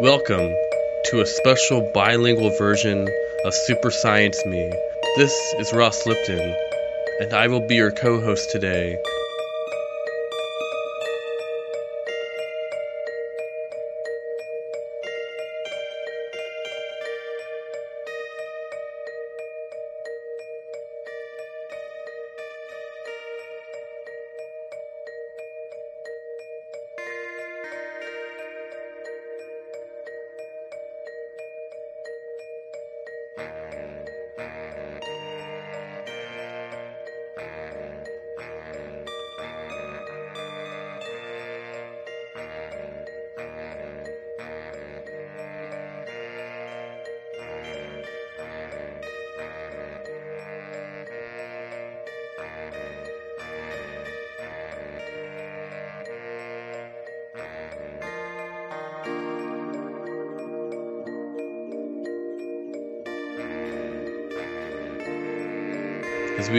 Welcome to a special bilingual version of Super Science Me. This is Ross Lipton, and I will be your co host today.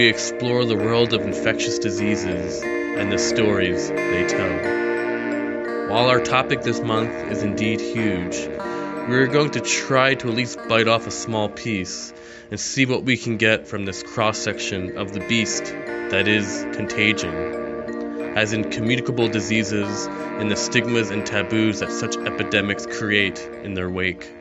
We explore the world of infectious diseases and the stories they tell. While our topic this month is indeed huge, we're going to try to at least bite off a small piece and see what we can get from this cross section of the beast that is contagion, as in communicable diseases and the stigmas and taboos that such epidemics create in their wake.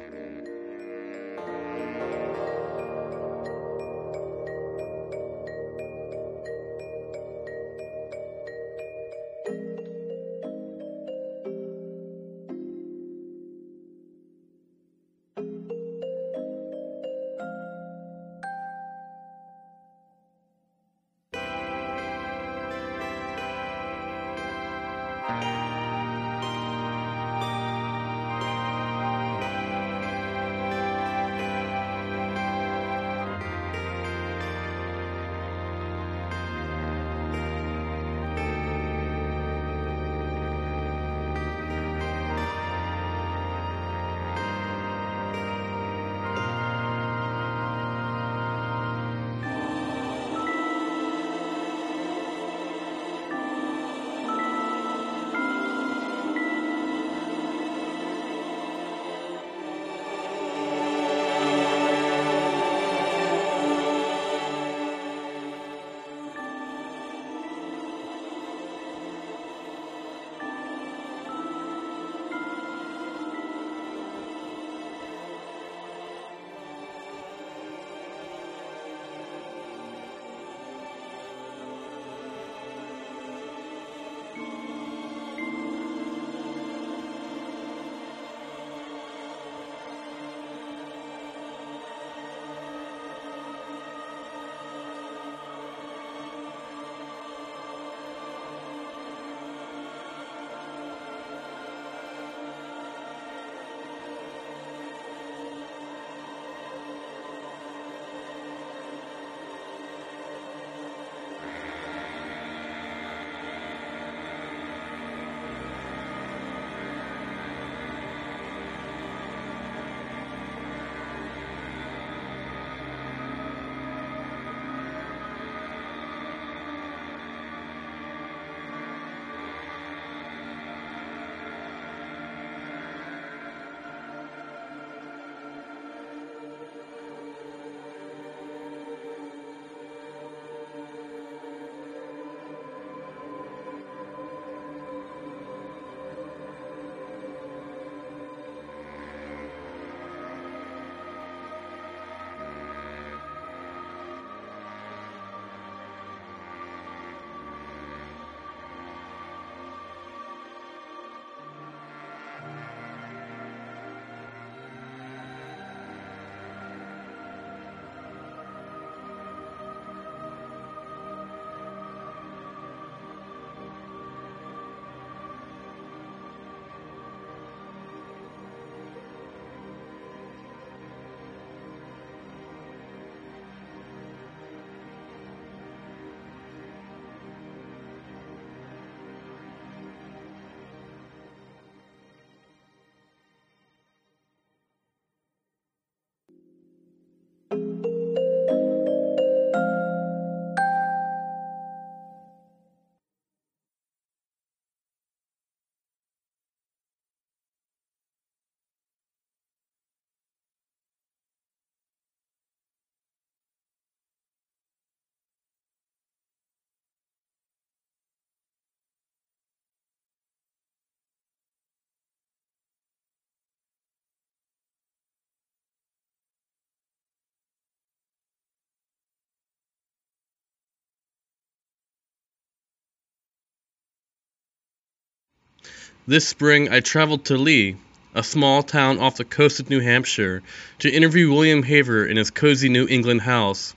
This spring, I traveled to Lee, a small town off the coast of New Hampshire, to interview William Haver in his cozy New England house,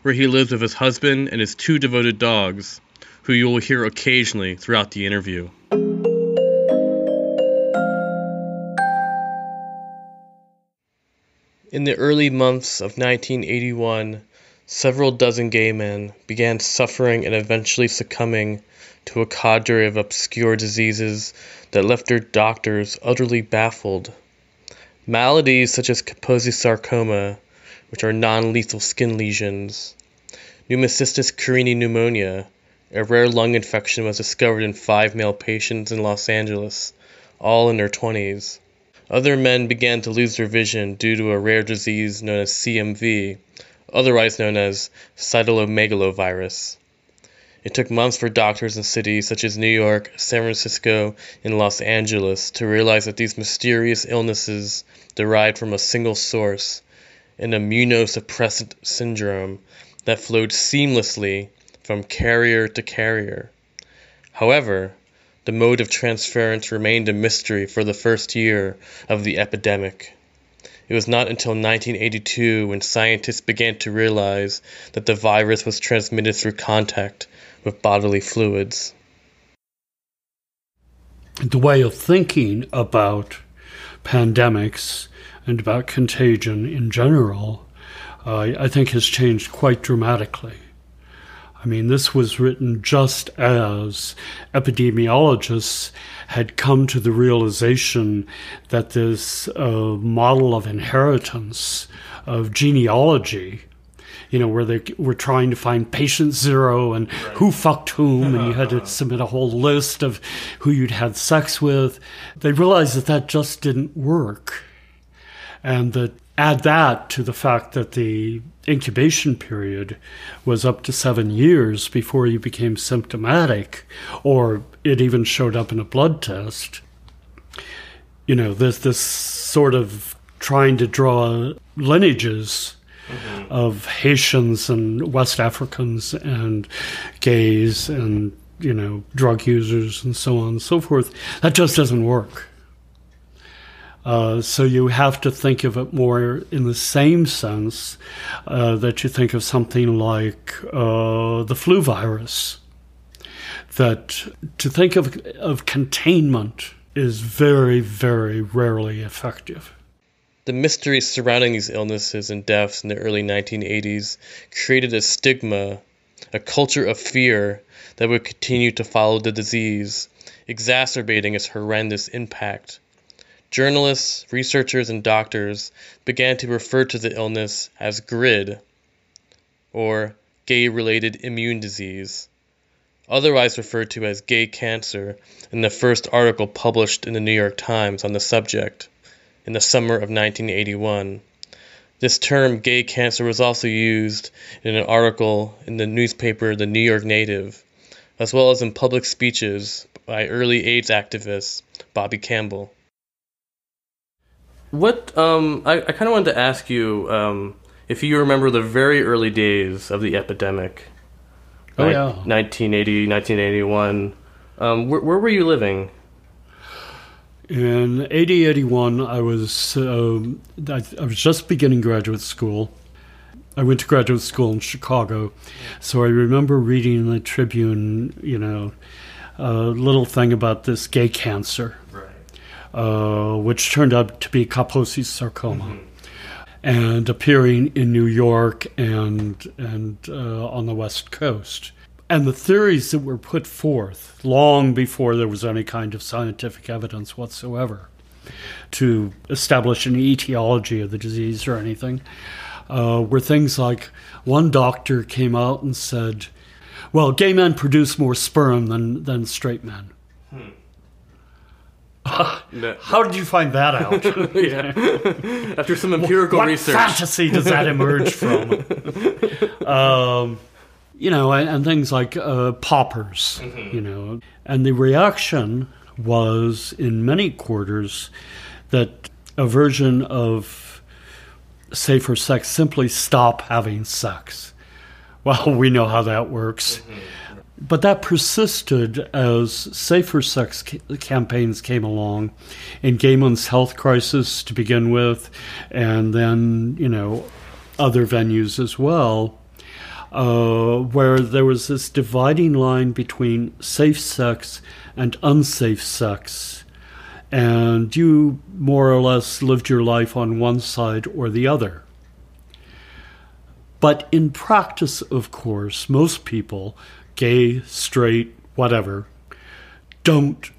where he lives with his husband and his two devoted dogs, who you will hear occasionally throughout the interview. In the early months of 1981, several dozen gay men began suffering and eventually succumbing to a cadre of obscure diseases that left their doctors utterly baffled. Maladies such as Kaposi sarcoma, which are non lethal skin lesions, pneumocystis carinii pneumonia, a rare lung infection was discovered in five male patients in Los Angeles, all in their 20s. Other men began to lose their vision due to a rare disease known as CMV, otherwise known as cytomegalovirus. It took months for doctors in cities such as New York, San Francisco, and Los Angeles to realize that these mysterious illnesses derived from a single source, an immunosuppressant syndrome that flowed seamlessly from carrier to carrier. However, the mode of transference remained a mystery for the first year of the epidemic. It was not until 1982 when scientists began to realize that the virus was transmitted through contact with bodily fluids. The way of thinking about pandemics and about contagion in general, uh, I think, has changed quite dramatically. I mean, this was written just as epidemiologists had come to the realization that this uh, model of inheritance, of genealogy, you know, where they were trying to find patient zero and right. who fucked whom, and you had to submit a whole list of who you'd had sex with. They realized that that just didn't work. And that add that to the fact that the incubation period was up to seven years before you became symptomatic, or it even showed up in a blood test. You know, there's this sort of trying to draw lineages mm-hmm. of Haitians and West Africans and gays and, you know, drug users and so on and so forth. That just doesn't work. Uh, so you have to think of it more in the same sense uh, that you think of something like uh, the flu virus. That to think of, of containment is very, very rarely effective. The mysteries surrounding these illnesses and deaths in the early 1980s created a stigma, a culture of fear that would continue to follow the disease, exacerbating its horrendous impact. Journalists, researchers, and doctors began to refer to the illness as GRID, or gay related immune disease, otherwise referred to as gay cancer in the first article published in the New York Times on the subject in the summer of 1981. This term gay cancer was also used in an article in the newspaper The New York Native, as well as in public speeches by early AIDS activist Bobby Campbell. What um, I, I kind of wanted to ask you um, if you remember the very early days of the epidemic. Oh yeah, 1980, 1981. Um, where, where were you living? In 80, 81, I was um, I, I was just beginning graduate school. I went to graduate school in Chicago, so I remember reading the Tribune, you know, a little thing about this gay cancer uh, which turned out to be Kaposi's sarcoma. Mm-hmm. And appearing in New York and and uh, on the West Coast, and the theories that were put forth long before there was any kind of scientific evidence whatsoever to establish an etiology of the disease or anything, uh, were things like one doctor came out and said, "Well, gay men produce more sperm than than straight men." Hmm. How did you find that out? yeah. After some empirical what research. fantasy does that emerge from? um, you know, and, and things like uh, poppers, mm-hmm. you know. And the reaction was in many quarters that a version of safer sex simply stop having sex. Well, we know how that works. Mm-hmm. but that persisted as safer sex ca- campaigns came along in Gay Men's Health Crisis to begin with, and then, you know, other venues as well, uh, where there was this dividing line between safe sex and unsafe sex. And you more or less lived your life on one side or the other. But in practice, of course, most people, gay, straight, whatever, don't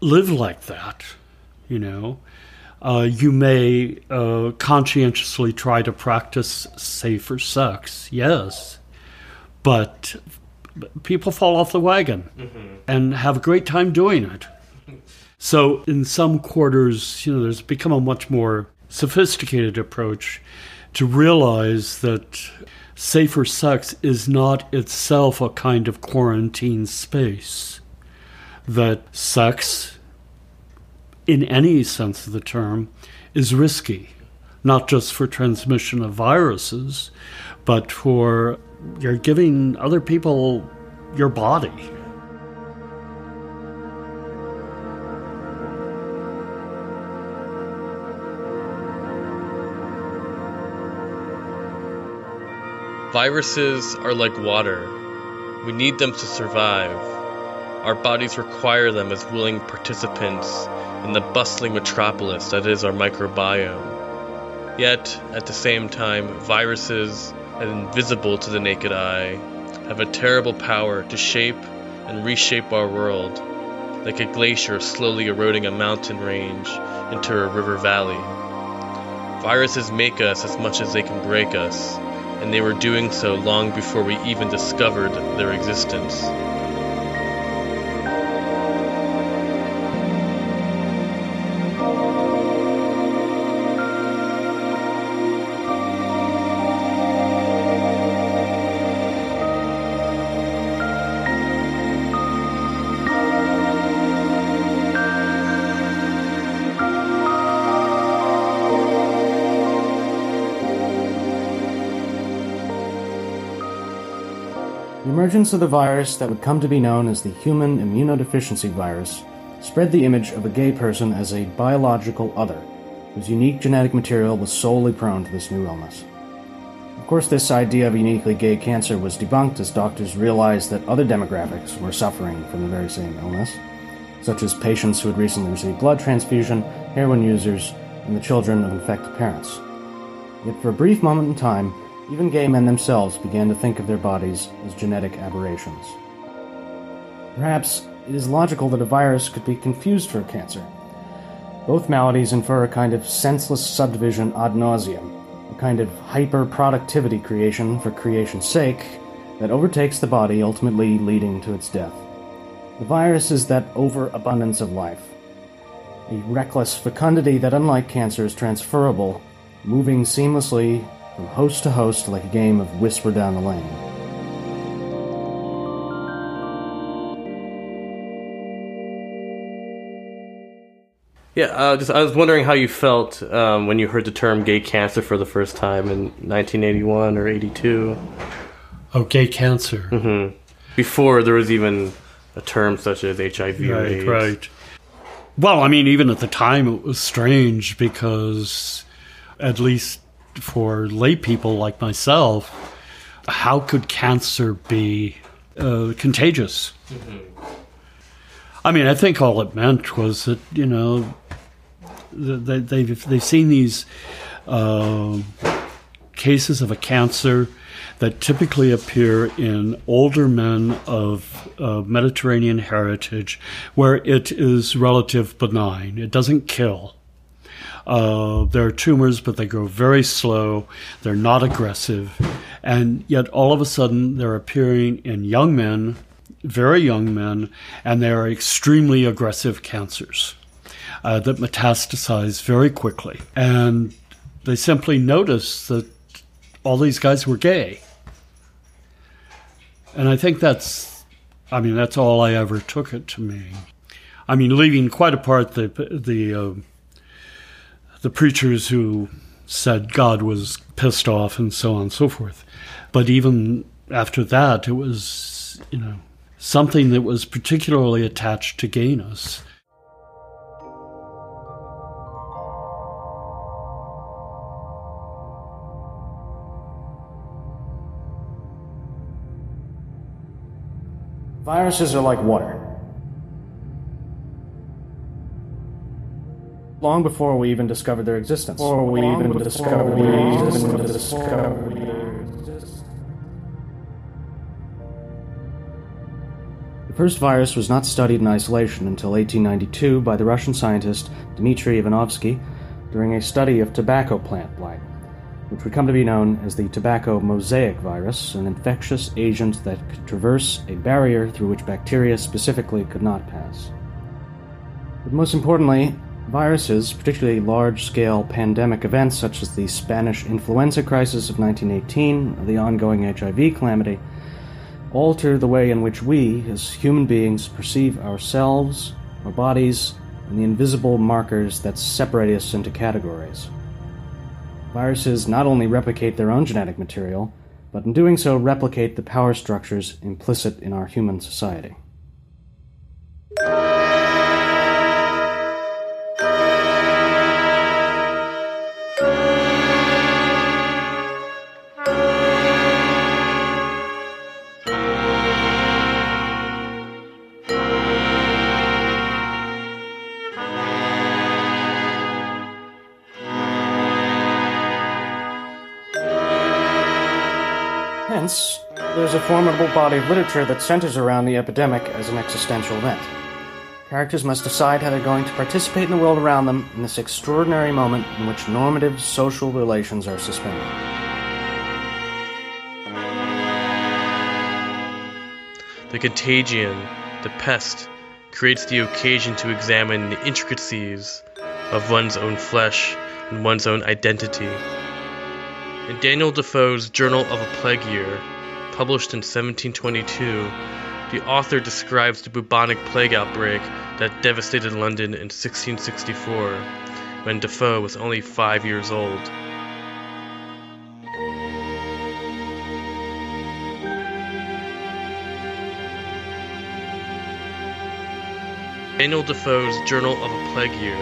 live like that, you know. Uh, you may uh, conscientiously try to practice safer sex, yes, but people fall off the wagon mm-hmm. and have a great time doing it. So, in some quarters, you know, there's become a much more sophisticated approach to realize that safer sex is not itself a kind of quarantine space. That sex, in any sense of the term, is risky, not just for transmission of viruses, but for you're giving other people your body. Viruses are like water. We need them to survive. Our bodies require them as willing participants in the bustling metropolis that is our microbiome. Yet, at the same time, viruses, invisible to the naked eye, have a terrible power to shape and reshape our world, like a glacier slowly eroding a mountain range into a river valley. Viruses make us as much as they can break us, and they were doing so long before we even discovered their existence. Emergence of the virus that would come to be known as the human immunodeficiency virus spread the image of a gay person as a biological other, whose unique genetic material was solely prone to this new illness. Of course, this idea of uniquely gay cancer was debunked as doctors realized that other demographics were suffering from the very same illness, such as patients who had recently received blood transfusion, heroin users, and the children of infected parents. Yet for a brief moment in time, even gay men themselves began to think of their bodies as genetic aberrations. Perhaps it is logical that a virus could be confused for cancer. Both maladies infer a kind of senseless subdivision ad nauseam, a kind of hyper productivity creation for creation's sake that overtakes the body, ultimately leading to its death. The virus is that overabundance of life, a reckless fecundity that, unlike cancer, is transferable, moving seamlessly from host to host like a game of Whisper Down the Lane. Yeah, uh, just I was wondering how you felt um, when you heard the term "gay cancer" for the first time in 1981 or 82. Oh, gay cancer. Mm-hmm. Before there was even a term such as HIV. Right, right. Well, I mean, even at the time, it was strange because, at least for lay people like myself, how could cancer be uh, contagious? Mm-hmm. I mean, I think all it meant was that you know they, they've they've seen these uh, cases of a cancer that typically appear in older men of uh, Mediterranean heritage, where it is relative benign. It doesn't kill. Uh, there are tumors, but they grow very slow. They're not aggressive. And yet, all of a sudden, they're appearing in young men, very young men, and they are extremely aggressive cancers uh, that metastasize very quickly. And they simply notice that all these guys were gay. And I think that's, I mean, that's all I ever took it to mean. I mean, leaving quite apart the the uh, the preachers who said God was pissed off and so on and so forth. But even after that, it was you know, something that was particularly attached to gayness. Viruses are like water. Long before we even discovered their existence. Before we even discovered their existence. The first virus was not studied in isolation until 1892 by the Russian scientist Dmitry Ivanovsky during a study of tobacco plant blight, which would come to be known as the tobacco mosaic virus, an infectious agent that could traverse a barrier through which bacteria specifically could not pass. But most importantly, viruses, particularly large scale pandemic events such as the Spanish influenza crisis of 1918 the ongoing HIV calamity, alter the way in which we, as human beings, perceive ourselves, our bodies, and the invisible markers that separate us into categories. Viruses not only replicate their own genetic material, but in doing so replicate the power structures implicit in our human society. Formidable body of literature that centers around the epidemic as an existential event. Characters must decide how they're going to participate in the world around them in this extraordinary moment in which normative social relations are suspended. The contagion, the pest, creates the occasion to examine the intricacies of one's own flesh and one's own identity. In Daniel Defoe's Journal of a Plague Year, published in 1722, the author describes the bubonic plague outbreak that devastated London in 1664, when Defoe was only five years old. Daniel Defoe's Journal of a Plague Year.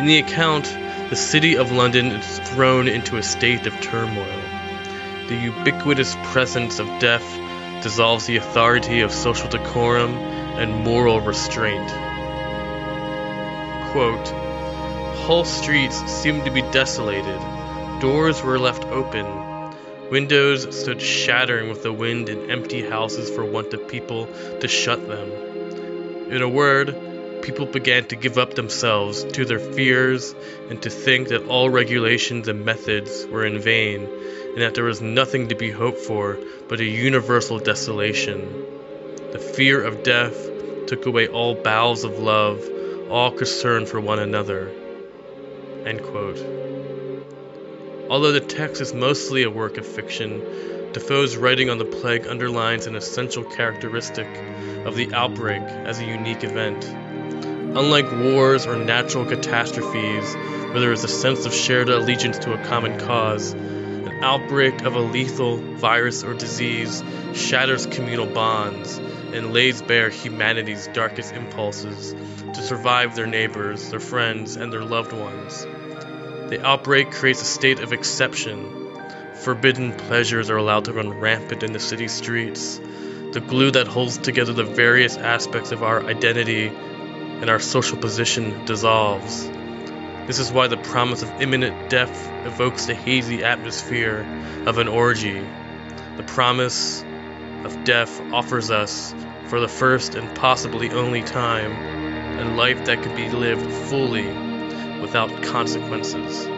In the account, the city of London is thrown into a state of turmoil. The ubiquitous presence of death dissolves the authority of social decorum and moral restraint. Quote, Whole streets seemed to be desolated. Doors were left open. Windows stood shattering with the wind in empty houses for want of people to shut them. In a word, people began to give up themselves to their fears and to think that all regulations and methods were in vain, and that there was nothing to be hoped for but a universal desolation. The fear of death took away all bowels of love, all concern for one another. Although the text is mostly a work of fiction, Defoe's writing on the plague underlines an essential characteristic of the outbreak as a unique event. Unlike wars or natural catastrophes, where there is a sense of shared allegiance to a common cause, an outbreak of a lethal virus or disease shatters communal bonds and lays bare humanity's darkest impulses to survive their neighbors, their friends, and their loved ones. The outbreak creates a state of exception. Forbidden pleasures are allowed to run rampant in the city streets. The glue that holds together the various aspects of our identity and our social position dissolves. This is why the promise of imminent death evokes the hazy atmosphere of an orgy. The promise of death offers us, for the first and possibly only time, a life that can be lived fully without consequences.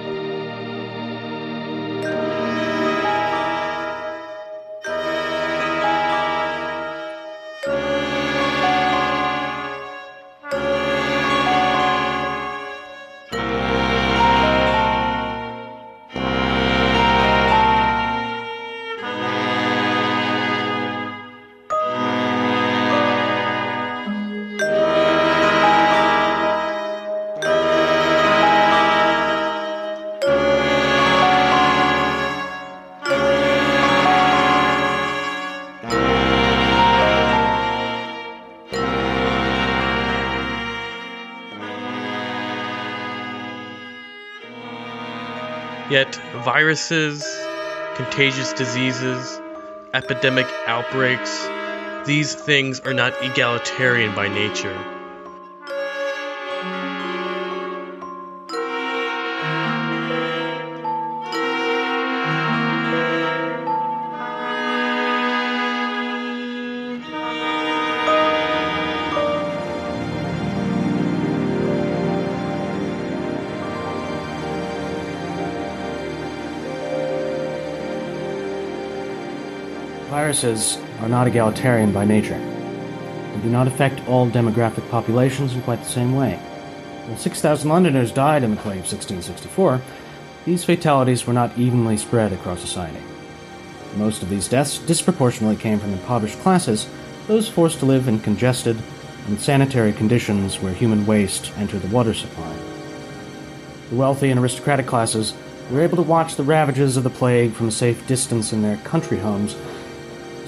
Viruses, contagious diseases, epidemic outbreaks, these things are not egalitarian by nature. Viruses are not egalitarian by nature. They do not affect all demographic populations in quite the same way. While 6,000 Londoners died in the plague of 1664, these fatalities were not evenly spread across society. Most of these deaths disproportionately came from impoverished classes, those forced to live in congested and sanitary conditions where human waste entered the water supply. The wealthy and aristocratic classes were able to watch the ravages of the plague from a safe distance in their country homes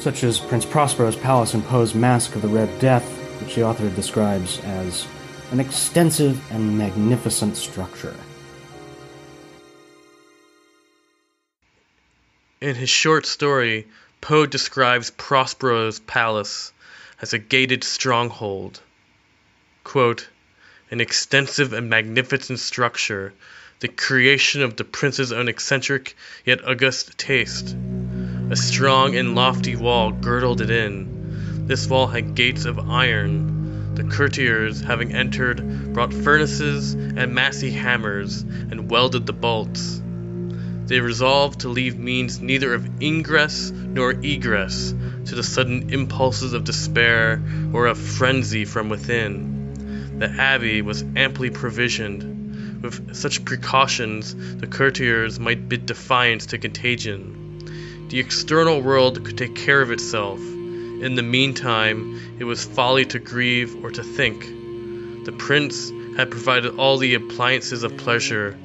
such as Prince Prospero's palace in Poe's Masque of the Red Death, which the author describes as an extensive and magnificent structure. In his short story, Poe describes Prospero's palace as a gated stronghold. Quote, an extensive and magnificent structure, the creation of the prince's own eccentric yet august taste. A strong and lofty wall girdled it in. This wall had gates of iron. The courtiers, having entered, brought furnaces and massy hammers and welded the bolts. They resolved to leave means neither of ingress nor egress to the sudden impulses of despair or of frenzy from within. The abbey was amply provisioned. With such precautions, the courtiers might bid defiance to contagion. The external world could take care of itself. In the meantime, it was folly to grieve or to think. The prince had provided all the appliances of pleasure.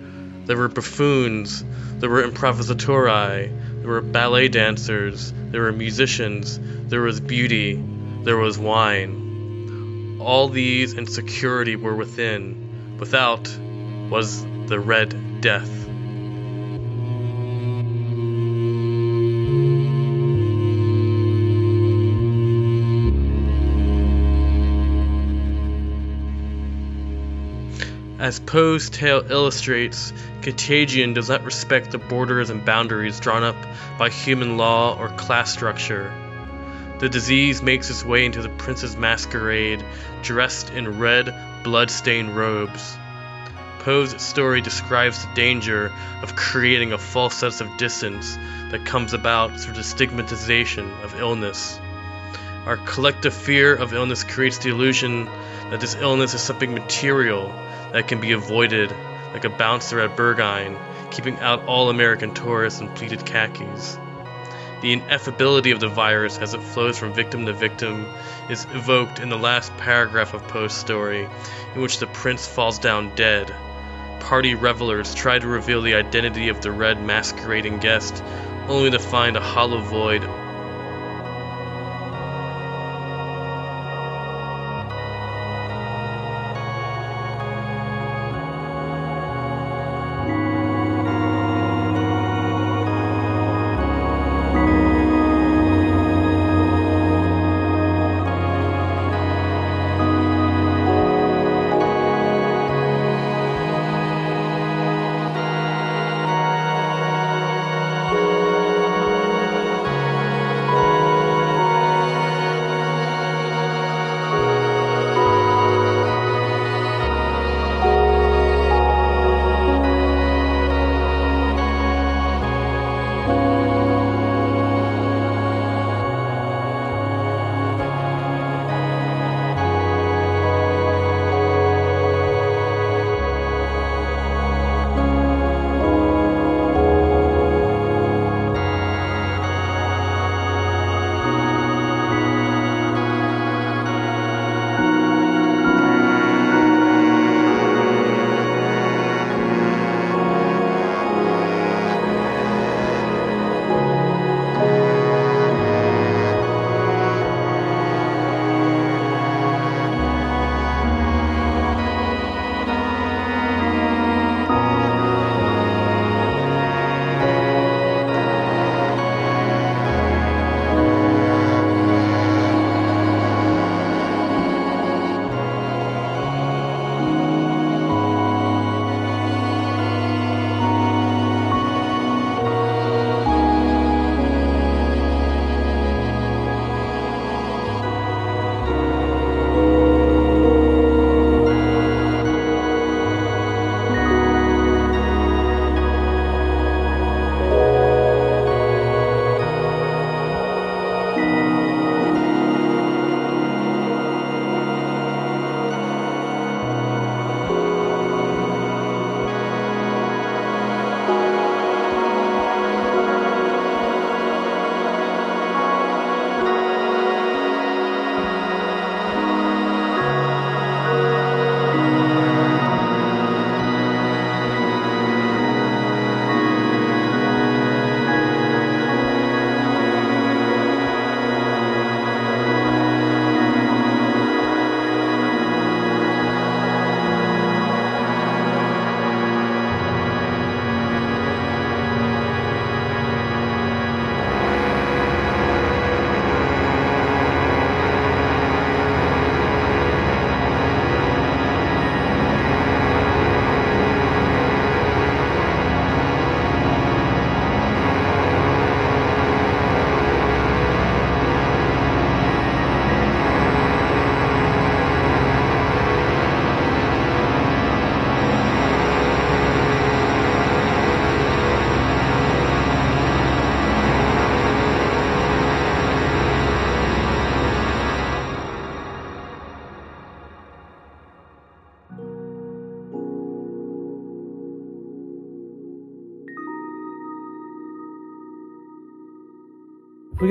There were buffoons, there were improvisatori, there were ballet dancers, there were musicians, there was beauty, there was wine. All these and security were within. Without was the Red Death. As Poe's tale illustrates, contagion does not respect the borders and boundaries drawn up by human law or class structure. The disease makes its way into the prince's masquerade, dressed in red, blood-stained robes. Poe's story describes the danger of creating a false sense of distance that comes about through the stigmatization of illness. Our collective fear of illness creates the illusion that this illness is something material that can be avoided, like a bouncer at Berghain, keeping out all American tourists in pleated khakis. The ineffability of the virus as it flows from victim to victim is evoked in the last paragraph of Poe's story, in which the prince falls down dead. Party revelers try to reveal the identity of the red masquerading guest, only to find a hollow void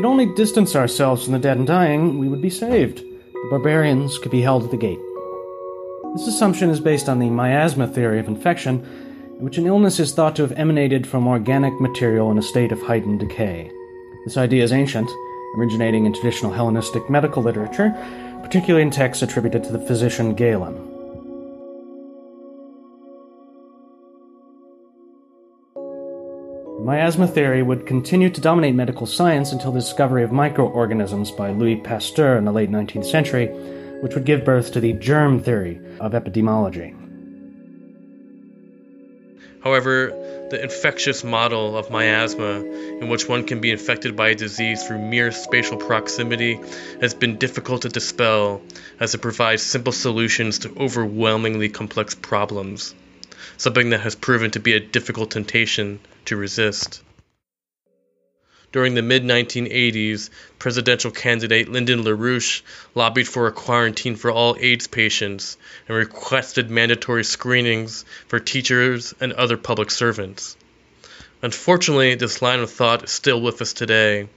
If we could only distance ourselves from the dead and dying, we would be saved. The barbarians could be held at the gate. This assumption is based on the miasma theory of infection, in which an illness is thought to have emanated from organic material in a state of heightened decay. This idea is ancient, originating in traditional Hellenistic medical literature, particularly in texts attributed to the physician Galen. Miasma theory would continue to dominate medical science until the discovery of microorganisms by Louis Pasteur in the late 19th century, which would give birth to the germ theory of epidemiology. However, the infectious model of miasma, in which one can be infected by a disease through mere spatial proximity, has been difficult to dispel as it provides simple solutions to overwhelmingly complex problems, something that has proven to be a difficult temptation to resist. During the mid 1980s, presidential candidate Lyndon LaRouche lobbied for a quarantine for all AIDS patients and requested mandatory screenings for teachers and other public servants. Unfortunately, this line of thought is still with us today,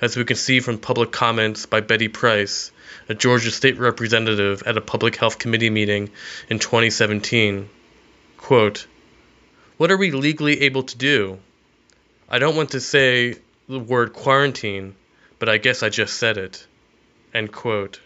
as we can see from public comments by Betty Price, a Georgia state representative at a public health committee meeting in 2017. Quote, What are we legally able to do? I don't want to say the word quarantine, but I guess I just said it. End quote.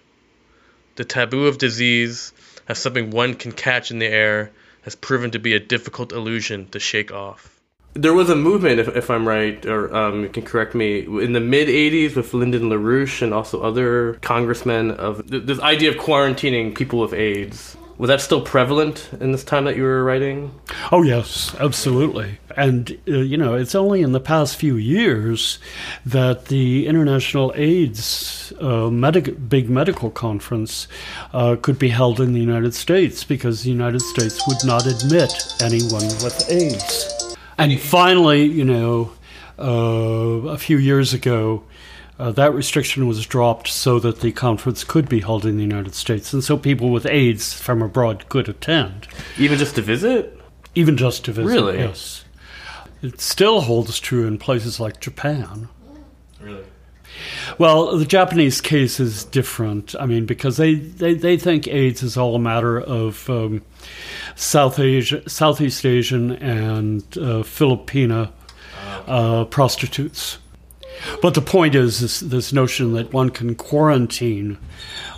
The taboo of disease as something one can catch in the air has proven to be a difficult illusion to shake off. There was a movement, if, if I'm right, or um, you can correct me, in the mid 80s with Lyndon LaRouche and also other congressmen of th- this idea of quarantining people with AIDS. Was that still prevalent in this time that you were writing? Oh, yes, absolutely. And, uh, you know, it's only in the past few years that the International AIDS uh, medic- big medical conference uh, could be held in the United States because the United States would not admit anyone with AIDS. And finally, you know, uh, a few years ago, uh, that restriction was dropped so that the conference could be held in the United States, and so people with AIDS from abroad could attend. Even just to visit? Even just to visit. Really? Yes. It still holds true in places like Japan. Really? Well, the Japanese case is different. I mean, because they, they, they think AIDS is all a matter of um, South Asia, Southeast Asian and uh, Filipina uh, prostitutes. But the point is this, this notion that one can quarantine,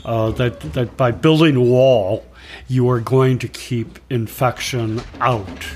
uh, that, that by building a wall, you are going to keep infection out.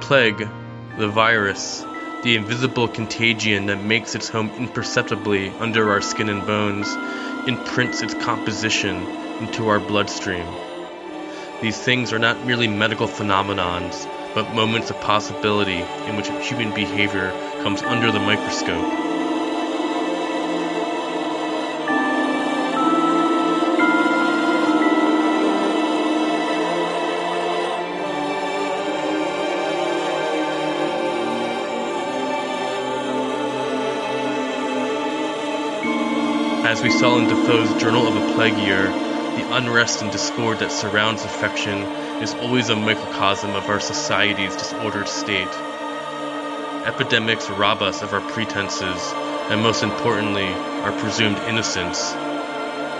Plague, the virus, the invisible contagion that makes its home imperceptibly under our skin and bones, imprints its composition into our bloodstream. These things are not merely medical phenomenons, but moments of possibility in which human behavior comes under the microscope. We saw in Defoe's Journal of a Plague Year, the unrest and discord that surrounds infection is always a microcosm of our society's disordered state. Epidemics rob us of our pretenses, and most importantly, our presumed innocence.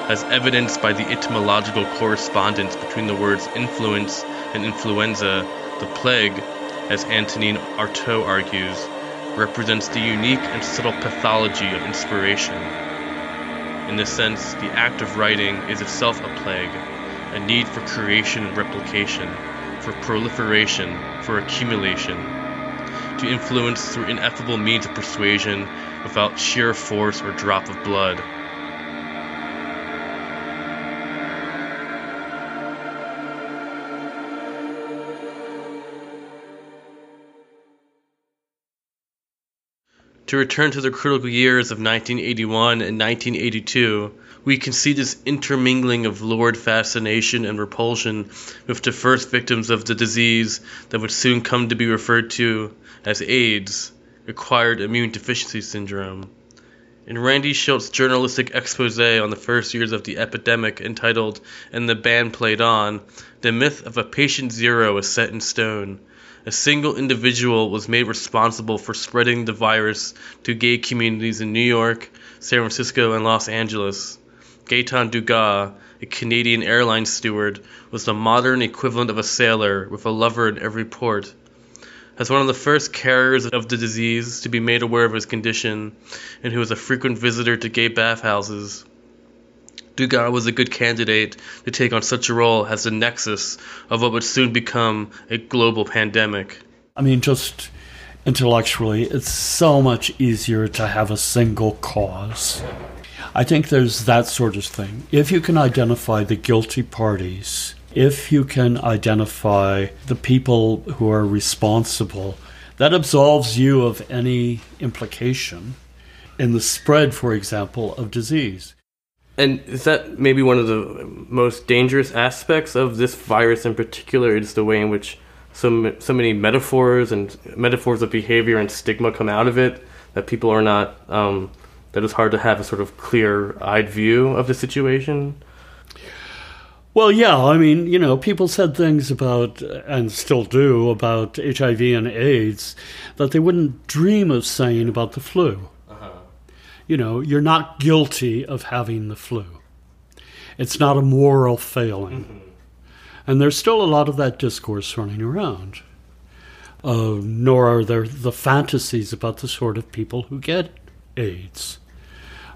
As evidenced by the etymological correspondence between the words influence and influenza, the plague, as Antonin Artaud argues, represents the unique and subtle pathology of inspiration. In this sense, the act of writing is itself a plague, a need for creation and replication, for proliferation, for accumulation, to influence through ineffable means of persuasion without sheer force or drop of blood. To return to the critical years of 1981 and 1982, we can see this intermingling of lurid fascination and repulsion with the first victims of the disease that would soon come to be referred to as AIDS, acquired immune deficiency syndrome. In Randy Shilts' journalistic expose on the first years of the epidemic entitled And the Band Played On, the myth of a patient zero is set in stone a single individual was made responsible for spreading the virus to gay communities in New York, San Francisco, and Los Angeles. Gaetan Dugas, a Canadian airline steward, was the modern equivalent of a sailor with a lover in every port. As one of the first carriers of the disease to be made aware of his condition, and who was a frequent visitor to gay bathhouses, Dugas was a good candidate to take on such a role as the nexus of what would soon become a global pandemic. I mean, just intellectually, it's so much easier to have a single cause. I think there's that sort of thing. If you can identify the guilty parties, if you can identify the people who are responsible, that absolves you of any implication in the spread, for example, of disease. And is that maybe one of the most dangerous aspects of this virus in particular? Is the way in which so so many metaphors and metaphors of behavior and stigma come out of it that people are not um, that it's hard to have a sort of clear-eyed view of the situation. Well, yeah, I mean, you know, people said things about, and still do, about HIV and AIDS that they wouldn't dream of saying about the flu you know, you're not guilty of having the flu. It's not a moral failing. And there's still a lot of that discourse running around. Uh, nor are there the fantasies about the sort of people who get AIDS.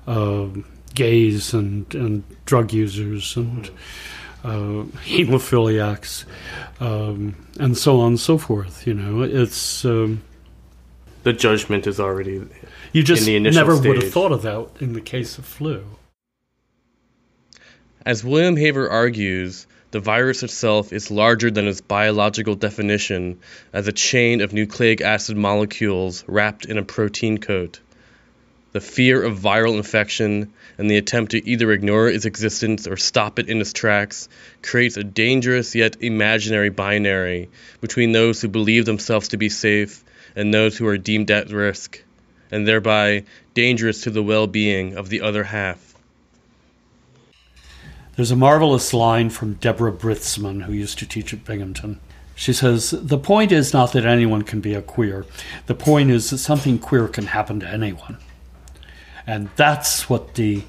Uh, gays and, and drug users and uh, hemophiliacs um, and so on and so forth. You know, it's um, the judgment is already you just in the initial never stage. would have thought of that in the case of flu. As William Haver argues, the virus itself is larger than its biological definition as a chain of nucleic acid molecules wrapped in a protein coat. The fear of viral infection and the attempt to either ignore its existence or stop it in its tracks creates a dangerous yet imaginary binary between those who believe themselves to be safe and those who are deemed at risk, and thereby dangerous to the well being of the other half. There's a marvelous line from Deborah Britzman, who used to teach at Binghamton. She says, The point is not that anyone can be a queer. The point is that something queer can happen to anyone. And that's what the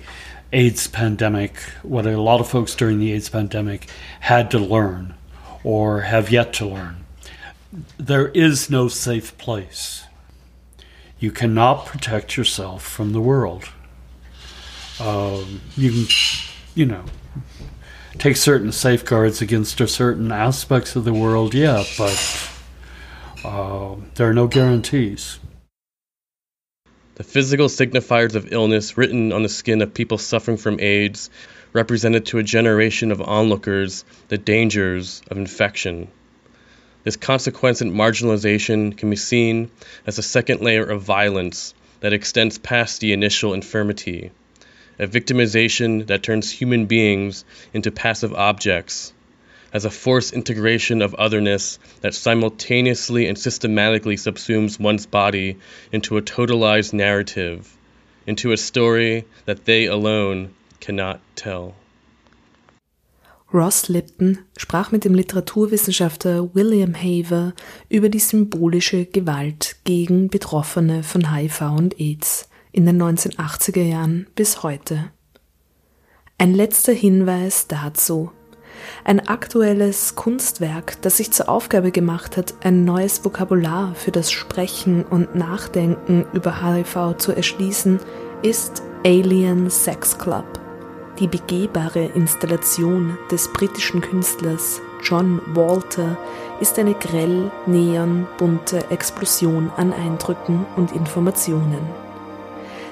AIDS pandemic, what a lot of folks during the AIDS pandemic had to learn or have yet to learn. There is no safe place. You cannot protect yourself from the world. Um, you can, you know, take certain safeguards against certain aspects of the world, yeah, but uh, there are no guarantees. The physical signifiers of illness written on the skin of people suffering from AIDS represented to a generation of onlookers the dangers of infection. This consequent marginalization can be seen as a second layer of violence that extends past the initial infirmity, a victimization that turns human beings into passive objects, as a forced integration of otherness that simultaneously and systematically subsumes one's body into a totalized narrative, into a story that they alone cannot tell. Ross Lipton sprach mit dem Literaturwissenschaftler William Haver über die symbolische Gewalt gegen Betroffene von HIV und AIDS in den 1980er Jahren bis heute. Ein letzter Hinweis dazu. Ein aktuelles Kunstwerk, das sich zur Aufgabe gemacht hat, ein neues Vokabular für das Sprechen und Nachdenken über HIV zu erschließen, ist Alien Sex Club die begehbare Installation des britischen Künstlers John Walter ist eine grell neonbunte Explosion an Eindrücken und Informationen.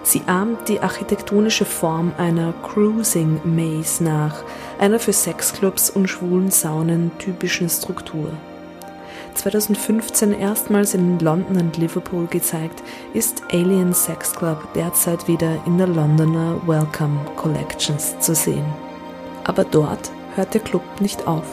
Sie ahmt die architektonische Form einer Cruising Maze nach, einer für Sexclubs und schwulen Saunen typischen Struktur. 2015 erstmals in London und Liverpool gezeigt, ist Alien Sex Club derzeit wieder in der Londoner Welcome Collections zu sehen. Aber dort hört der Club nicht auf.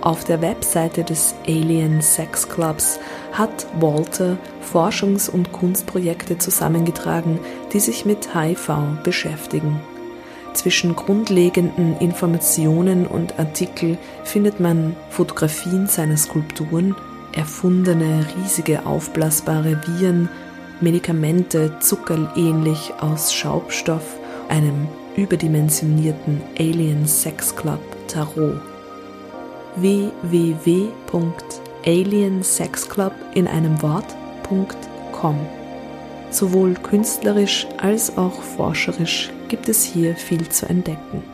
Auf der Webseite des Alien Sex Clubs hat Walter Forschungs- und Kunstprojekte zusammengetragen, die sich mit HIV beschäftigen. Zwischen grundlegenden Informationen und Artikel findet man Fotografien seiner Skulpturen, erfundene riesige aufblasbare Viren, Medikamente zuckerähnlich aus Schaubstoff, einem überdimensionierten Alien Sex Club Tarot. www.aliensexclub in einem Wort.com. Sowohl künstlerisch als auch forscherisch gibt es hier viel zu entdecken.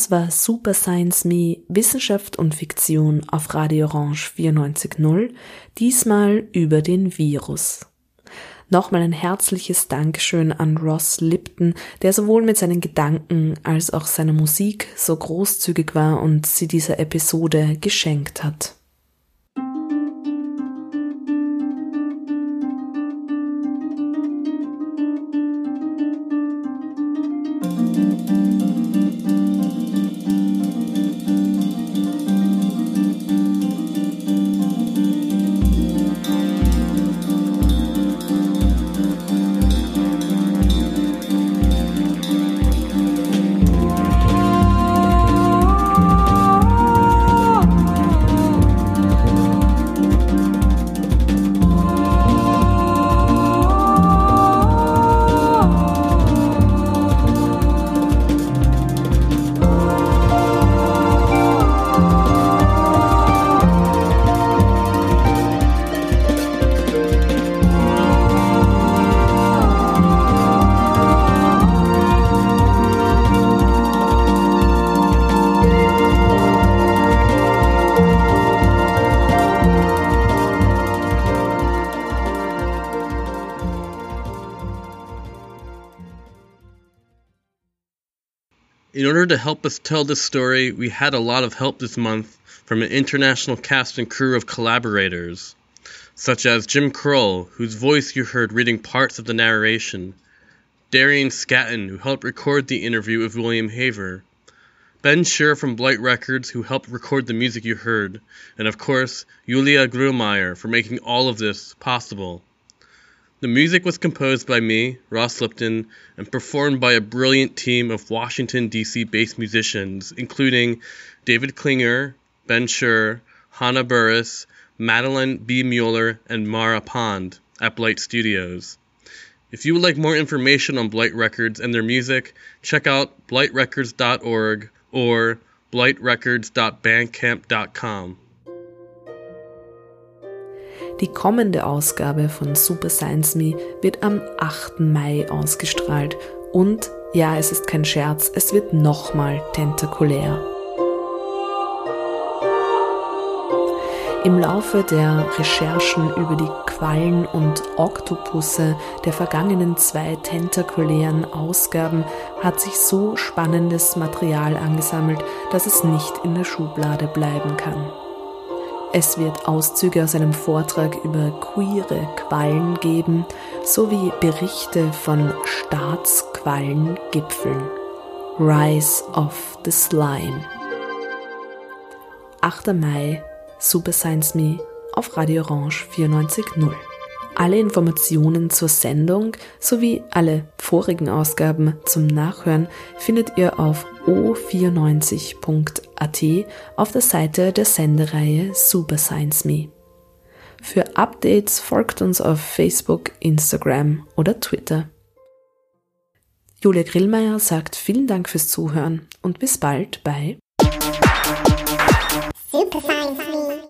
Das war Super Science Me, Wissenschaft und Fiktion auf Radio Orange 94.0, diesmal über den Virus. Nochmal ein herzliches Dankeschön an Ross Lipton, der sowohl mit seinen Gedanken als auch seiner Musik so großzügig war und sie dieser Episode geschenkt hat. Order to help us tell this story, we had a lot of help this month from an international cast and crew of collaborators, such as Jim Kroll, whose voice you heard reading parts of the narration, Darian Scatton, who helped record the interview with William Haver, Ben Scher from Blight Records, who helped record the music you heard, and of course, Julia Grillmayr for making all of this possible. The music was composed by me, Ross Lipton, and performed by a brilliant team of Washington, D.C. based musicians, including David Klinger, Ben Scher, Hannah Burris, Madeline B. Mueller, and Mara Pond at Blight Studios. If you would like more information on Blight Records and their music, check out blightrecords.org or blightrecords.bandcamp.com. Die kommende Ausgabe von Super Science Me wird am 8. Mai ausgestrahlt und ja, es ist kein Scherz, es wird nochmal tentakulär. Im Laufe der Recherchen über die Quallen und Oktopusse der vergangenen zwei tentakulären Ausgaben hat sich so spannendes Material angesammelt, dass es nicht in der Schublade bleiben kann. Es wird Auszüge aus einem Vortrag über queere Quallen geben, sowie Berichte von Staatsquallengipfeln. Rise of the Slime. 8. Mai Super Science Me auf Radio Orange 94.0. Alle Informationen zur Sendung sowie alle vorigen Ausgaben zum Nachhören findet ihr auf o94.at auf der Seite der Sendereihe Super Science Me. Für Updates folgt uns auf Facebook, Instagram oder Twitter. Julia Grillmeier sagt vielen Dank fürs Zuhören und bis bald bei Super Science Me.